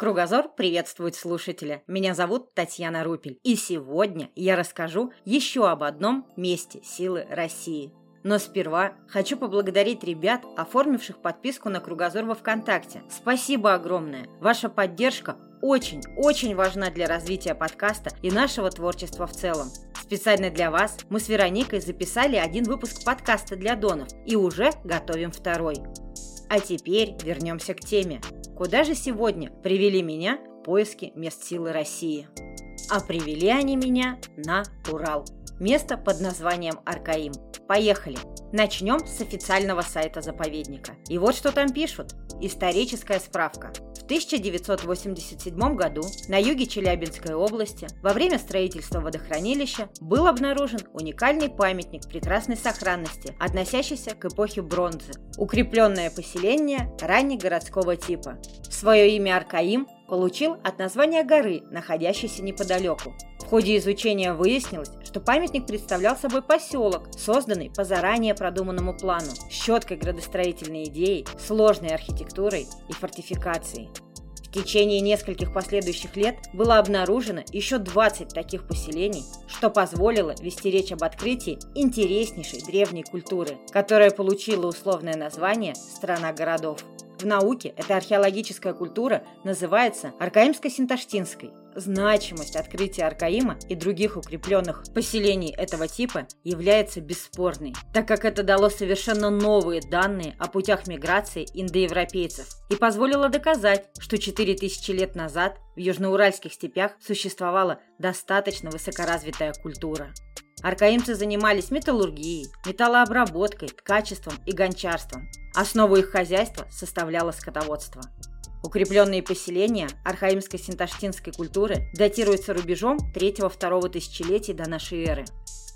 Кругозор приветствует слушателя. Меня зовут Татьяна Рупель. И сегодня я расскажу еще об одном месте силы России. Но сперва хочу поблагодарить ребят, оформивших подписку на Кругозор во ВКонтакте. Спасибо огромное. Ваша поддержка очень-очень важна для развития подкаста и нашего творчества в целом. Специально для вас мы с Вероникой записали один выпуск подкаста для донов и уже готовим второй. А теперь вернемся к теме. Куда же сегодня привели меня поиски мест силы России? А привели они меня на Урал. Место под названием Аркаим. Поехали! Начнем с официального сайта заповедника. И вот что там пишут. Историческая справка. В 1987 году на юге Челябинской области во время строительства водохранилища был обнаружен уникальный памятник прекрасной сохранности, относящийся к эпохе бронзы. Укрепленное поселение раннегородского типа. Свое имя Аркаим получил от названия горы, находящейся неподалеку. Ходе изучения выяснилось, что памятник представлял собой поселок, созданный по заранее продуманному плану, с четкой градостроительной идеей, сложной архитектурой и фортификацией. В течение нескольких последующих лет было обнаружено еще 20 таких поселений, что позволило вести речь об открытии интереснейшей древней культуры, которая получила условное название «Страна городов». В науке эта археологическая культура называется аркаимско-синташтинской. Значимость открытия Аркаима и других укрепленных поселений этого типа является бесспорной, так как это дало совершенно новые данные о путях миграции индоевропейцев и позволило доказать, что 4000 лет назад в южноуральских степях существовала достаточно высокоразвитая культура. Аркаимцы занимались металлургией, металлообработкой, ткачеством и гончарством. Основу их хозяйства составляло скотоводство. Укрепленные поселения архаимской синташтинской культуры датируются рубежом 3-2 тысячелетий до нашей эры.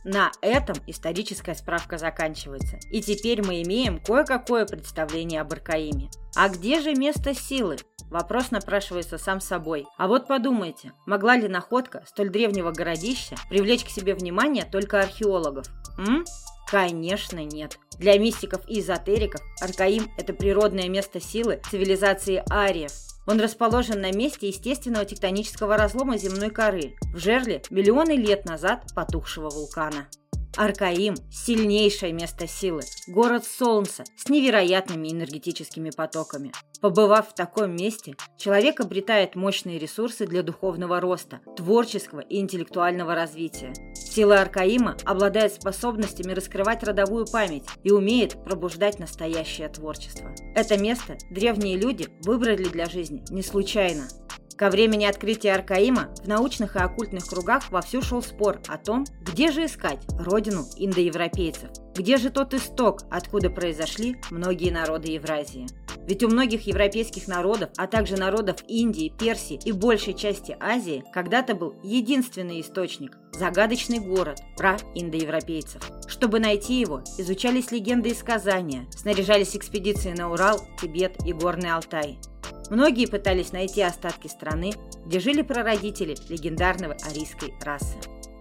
На этом историческая справка заканчивается. И теперь мы имеем кое-какое представление об Аркаиме. А где же место силы? Вопрос напрашивается сам собой. А вот подумайте, могла ли находка столь древнего городища привлечь к себе внимание только археологов? М? Конечно, нет. Для мистиков и эзотериков Аркаим – это природное место силы цивилизации ариев, он расположен на месте естественного тектонического разлома земной коры, в жерле миллионы лет назад потухшего вулкана. Аркаим – сильнейшее место силы, город солнца с невероятными энергетическими потоками. Побывав в таком месте, человек обретает мощные ресурсы для духовного роста, творческого и интеллектуального развития. Сила Аркаима обладает способностями раскрывать родовую память и умеет пробуждать настоящее творчество. Это место древние люди выбрали для жизни не случайно. Ко времени открытия Аркаима в научных и оккультных кругах вовсю шел спор о том, где же искать родину индоевропейцев, где же тот исток, откуда произошли многие народы Евразии. Ведь у многих европейских народов, а также народов Индии, Персии и большей части Азии когда-то был единственный источник – загадочный город про индоевропейцев. Чтобы найти его, изучались легенды и сказания, снаряжались экспедиции на Урал, Тибет и Горный Алтай – Многие пытались найти остатки страны, где жили прародители легендарного арийской расы.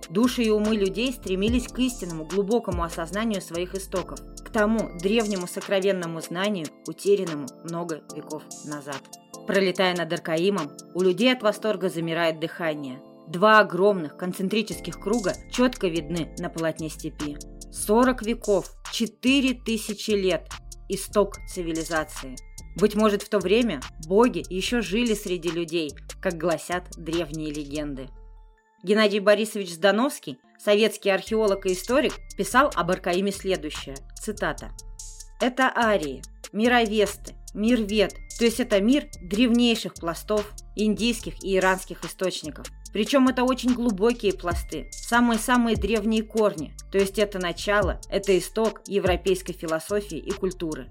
Души и умы людей стремились к истинному, глубокому осознанию своих истоков, к тому древнему сокровенному знанию, утерянному много веков назад. Пролетая над Аркаимом, у людей от восторга замирает дыхание. Два огромных концентрических круга четко видны на полотне степи. 40 веков, 4000 лет – исток цивилизации – быть может, в то время боги еще жили среди людей, как гласят древние легенды. Геннадий Борисович Здановский, советский археолог и историк, писал об Аркаиме следующее, цитата. «Это арии, мировесты, мирвед, то есть это мир древнейших пластов индийских и иранских источников. Причем это очень глубокие пласты, самые-самые древние корни, то есть это начало, это исток европейской философии и культуры.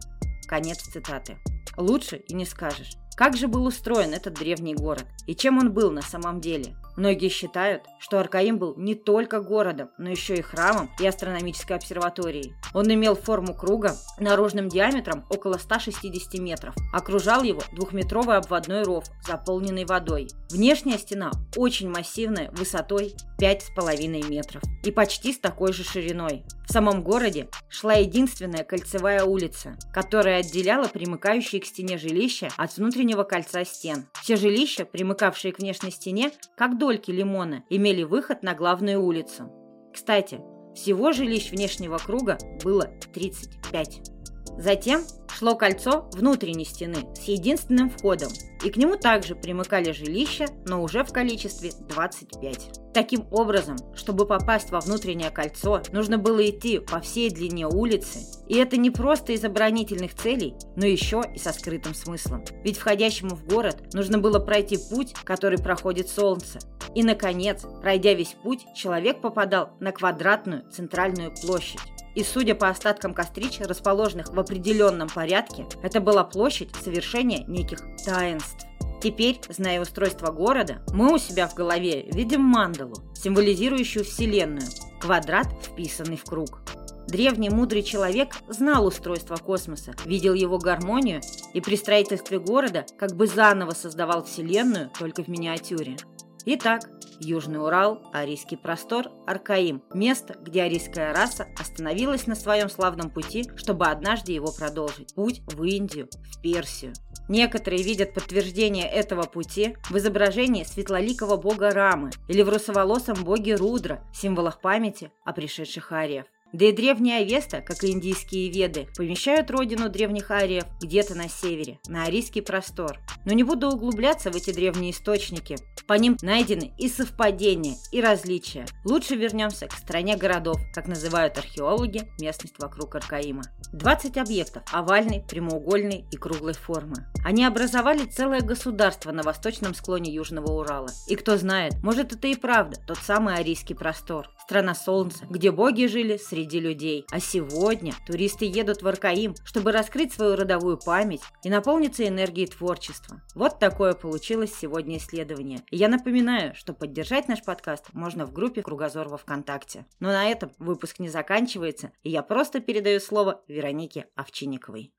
Конец цитаты. Лучше и не скажешь. Как же был устроен этот древний город? И чем он был на самом деле? Многие считают, что Аркаим был не только городом, но еще и храмом и астрономической обсерваторией. Он имел форму круга наружным диаметром около 160 метров. Окружал его двухметровый обводной ров, заполненный водой. Внешняя стена очень массивная, высотой 5,5 метров и почти с такой же шириной. В самом городе шла единственная кольцевая улица, которая отделяла примыкающие к стене жилища от внутреннего кольца стен. Все жилища, примыкавшие к внешней стене, как дольки лимона, имели выход на главную улицу. Кстати, всего жилищ внешнего круга было 35. Затем шло кольцо внутренней стены с единственным входом, и к нему также примыкали жилища, но уже в количестве 25. Таким образом, чтобы попасть во внутреннее кольцо, нужно было идти по всей длине улицы, и это не просто из оборонительных целей, но еще и со скрытым смыслом. Ведь входящему в город нужно было пройти путь, который проходит солнце. И, наконец, пройдя весь путь, человек попадал на квадратную центральную площадь. И судя по остаткам кострич, расположенных в определенном порядке, это была площадь совершения неких таинств. Теперь, зная устройство города, мы у себя в голове видим мандалу, символизирующую Вселенную, квадрат, вписанный в круг. Древний мудрый человек знал устройство космоса, видел его гармонию и при строительстве города как бы заново создавал Вселенную только в миниатюре. Итак, Южный Урал, Арийский простор, Аркаим – место, где арийская раса остановилась на своем славном пути, чтобы однажды его продолжить. Путь в Индию, в Персию. Некоторые видят подтверждение этого пути в изображении светлоликого бога Рамы или в русоволосом боге Рудра, символах памяти о пришедших ариев. Да и древняя Авеста, как и индийские веды, помещают родину древних ариев где-то на севере, на арийский простор. Но не буду углубляться в эти древние источники. По ним найдены и совпадения, и различия. Лучше вернемся к стране городов, как называют археологи местность вокруг Аркаима. 20 объектов овальной, прямоугольной и круглой формы. Они образовали целое государство на восточном склоне Южного Урала. И кто знает, может это и правда тот самый арийский простор, страна солнца, где боги жили среди людей. А сегодня туристы едут в Аркаим, чтобы раскрыть свою родовую память и наполниться энергией творчества. Вот такое получилось сегодня исследование. И я напоминаю, что поддержать наш подкаст можно в группе «Кругозор» во Вконтакте. Но на этом выпуск не заканчивается, и я просто передаю слово Веронике Овчинниковой.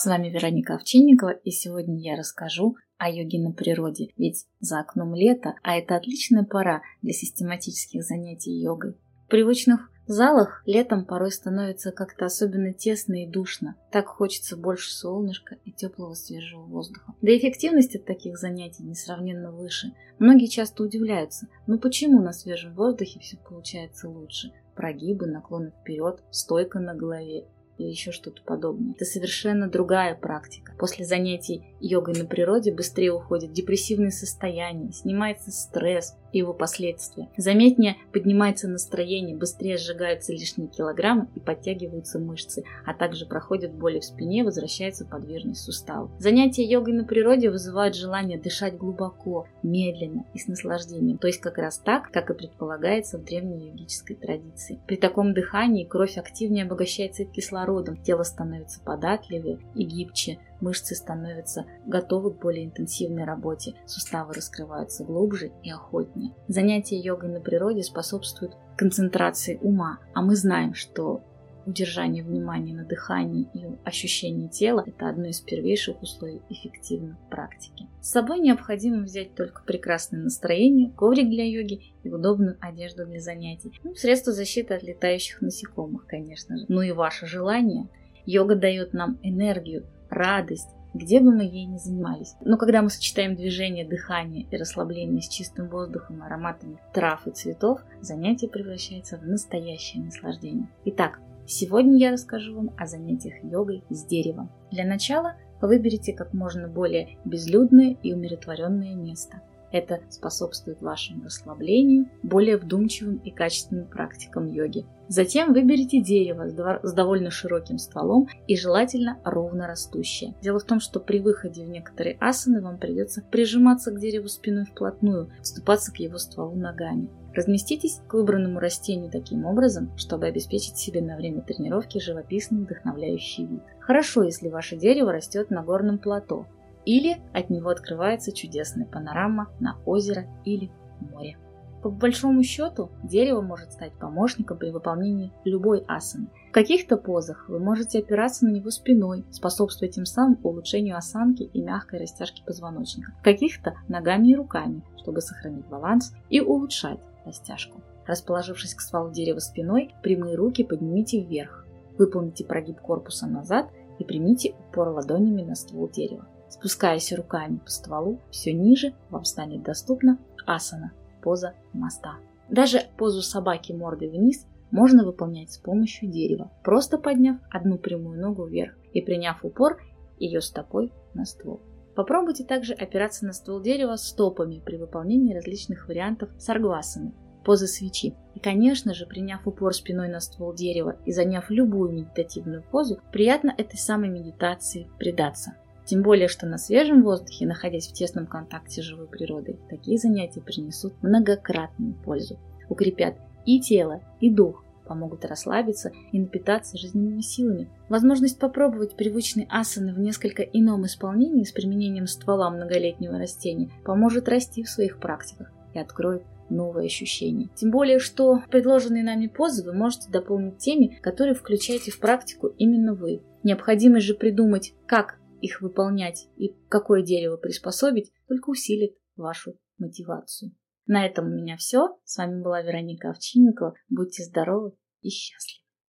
С вами Вероника Овчинникова, и сегодня я расскажу о йоге на природе, ведь за окном лето, а это отличная пора для систематических занятий йогой. В привычных залах летом порой становится как-то особенно тесно и душно. Так хочется больше солнышка и теплого свежего воздуха. Да эффективность от таких занятий несравненно выше. Многие часто удивляются, ну почему на свежем воздухе все получается лучше? Прогибы, наклоны вперед, стойка на голове или еще что-то подобное. Это совершенно другая практика. После занятий йогой на природе быстрее уходит депрессивное состояние, снимается стресс, и его последствия. Заметнее поднимается настроение, быстрее сжигаются лишние килограммы и подтягиваются мышцы, а также проходят боли в спине, возвращается подвижность суставов. Занятия йогой на природе вызывают желание дышать глубоко, медленно и с наслаждением, то есть как раз так, как и предполагается в древней йогической традиции. При таком дыхании кровь активнее обогащается кислородом, тело становится податливее и гибче, мышцы становятся готовы к более интенсивной работе, суставы раскрываются глубже и охотнее. Занятия йогой на природе способствуют концентрации ума, а мы знаем, что удержание внимания на дыхании и ощущении тела – это одно из первейших условий эффективной практики. С собой необходимо взять только прекрасное настроение, коврик для йоги и удобную одежду для занятий. Ну, средства защиты от летающих насекомых, конечно же. Ну и ваше желание. Йога дает нам энергию, радость, где бы мы ей ни занимались. Но когда мы сочетаем движение, дыхание и расслабление с чистым воздухом, ароматами трав и цветов, занятие превращается в настоящее наслаждение. Итак, сегодня я расскажу вам о занятиях йогой с деревом. Для начала выберите как можно более безлюдное и умиротворенное место. Это способствует вашему расслаблению, более вдумчивым и качественным практикам йоги. Затем выберите дерево с довольно широким стволом и желательно ровно растущее. Дело в том, что при выходе в некоторые асаны вам придется прижиматься к дереву спиной вплотную, вступаться к его стволу ногами. Разместитесь к выбранному растению таким образом, чтобы обеспечить себе на время тренировки живописный вдохновляющий вид. Хорошо, если ваше дерево растет на горном плато, или от него открывается чудесная панорама на озеро или море. По большому счету, дерево может стать помощником при выполнении любой асаны. В каких-то позах вы можете опираться на него спиной, способствуя тем самым улучшению осанки и мягкой растяжки позвоночника. В каких-то ногами и руками, чтобы сохранить баланс и улучшать растяжку. Расположившись к стволу дерева спиной, прямые руки поднимите вверх. Выполните прогиб корпуса назад и примите упор ладонями на ствол дерева. Спускаясь руками по стволу, все ниже вам станет доступна асана поза моста. Даже позу собаки мордой вниз можно выполнять с помощью дерева, просто подняв одну прямую ногу вверх и приняв упор ее стопой на ствол. Попробуйте также опираться на ствол дерева стопами при выполнении различных вариантов саргвасаны, позы свечи. И, конечно же, приняв упор спиной на ствол дерева и заняв любую медитативную позу, приятно этой самой медитации предаться. Тем более, что на свежем воздухе, находясь в тесном контакте с живой природой, такие занятия принесут многократную пользу. Укрепят и тело, и дух, помогут расслабиться и напитаться жизненными силами. Возможность попробовать привычные асаны в несколько ином исполнении с применением ствола многолетнего растения поможет расти в своих практиках и откроет новые ощущения. Тем более, что предложенные нами позы вы можете дополнить теми, которые включаете в практику именно вы. Необходимо же придумать, как их выполнять и какое дерево приспособить, только усилит вашу мотивацию. На этом у меня все. С вами была Вероника Овчинникова. Будьте здоровы и счастливы.